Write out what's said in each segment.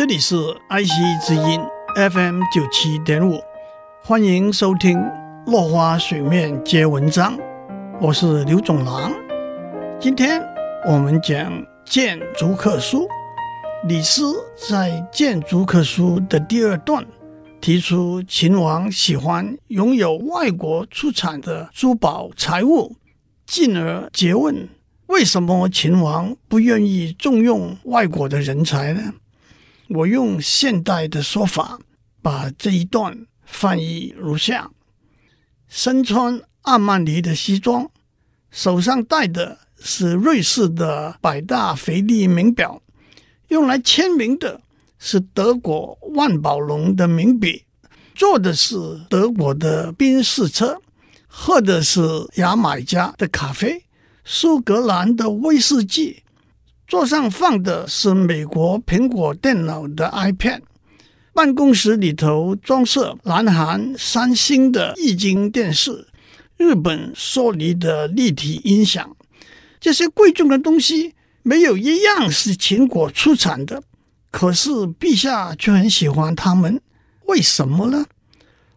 这里是爱惜之音 FM 九七点五，欢迎收听《落花水面皆文章》，我是刘总郎。今天我们讲《谏逐客书》，李斯在《谏逐客书》的第二段提出，秦王喜欢拥有外国出产的珠宝财物，进而诘问。为什么秦王不愿意重用外国的人才呢？我用现代的说法，把这一段翻译如下：身穿阿曼尼的西装，手上戴的是瑞士的百达翡丽名表，用来签名的是德国万宝龙的名笔，坐的是德国的宾士车，喝的是牙买加的咖啡。苏格兰的威士忌，桌上放的是美国苹果电脑的 iPad，办公室里头装饰南韩三星的液晶电视，日本索尼的立体音响。这些贵重的东西没有一样是秦国出产的，可是陛下却很喜欢它们，为什么呢？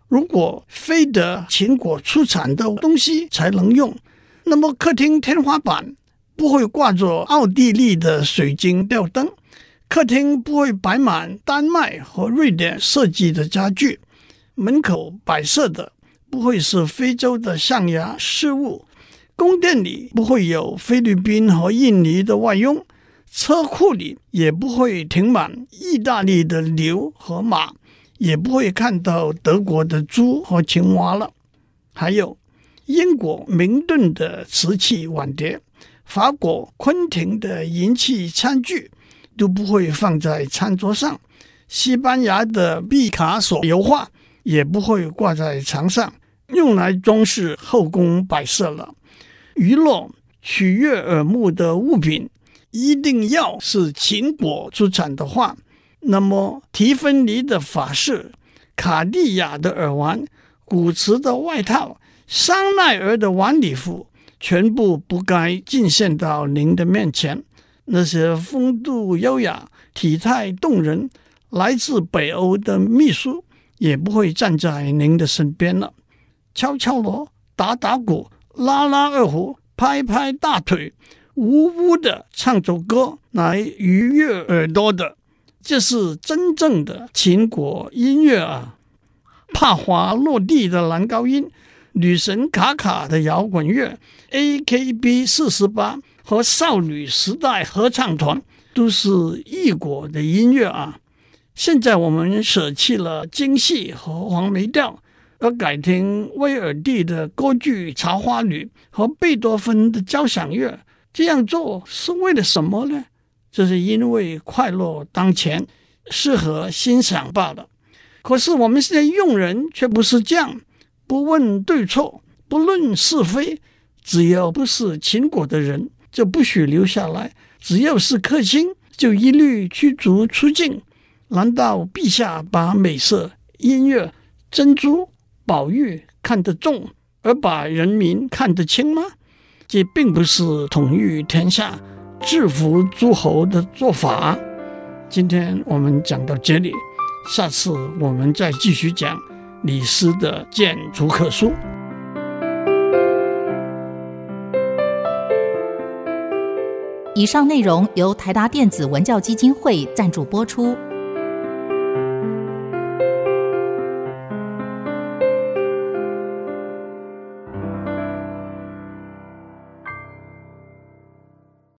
如果非得秦国出产的东西才能用，那么，客厅天花板不会挂着奥地利的水晶吊灯，客厅不会摆满丹麦和瑞典设计的家具，门口摆设的不会是非洲的象牙饰物，宫殿里不会有菲律宾和印尼的外佣，车库里也不会停满意大利的牛和马，也不会看到德国的猪和青蛙了，还有。英国明顿的瓷器碗碟，法国昆廷的银器餐具都不会放在餐桌上，西班牙的毕卡索油画也不会挂在墙上，用来装饰后宫摆设了。娱乐取悦耳目的物品，一定要是秦国出产的话，那么提芬尼的法式、卡地亚的耳环、古驰的外套。香奈儿的晚礼服全部不该进献到您的面前。那些风度优雅、体态动人、来自北欧的秘书也不会站在您的身边了。敲敲锣、打打鼓、拉拉二胡、拍拍大腿、呜呜的唱首歌来愉悦耳朵的，这是真正的秦国音乐啊！帕华落地的男高音。女神卡卡的摇滚乐，AKB 四十八和少女时代合唱团都是异国的音乐啊！现在我们舍弃了京戏和黄梅调，而改听威尔第的歌剧《茶花女》和贝多芬的交响乐，这样做是为了什么呢？这是因为快乐当前，适合欣赏罢了。可是我们现在用人却不是这样。不问对错，不论是非，只要不是秦国的人，就不许留下来；只要是客卿，就一律驱逐出境。难道陛下把美色、音乐、珍珠、宝玉看得重，而把人民看得轻吗？这并不是统御天下、制服诸侯的做法。今天我们讲到这里，下次我们再继续讲。李斯的《谏逐客书》。以上内容由台达电子文教基金会赞助播出。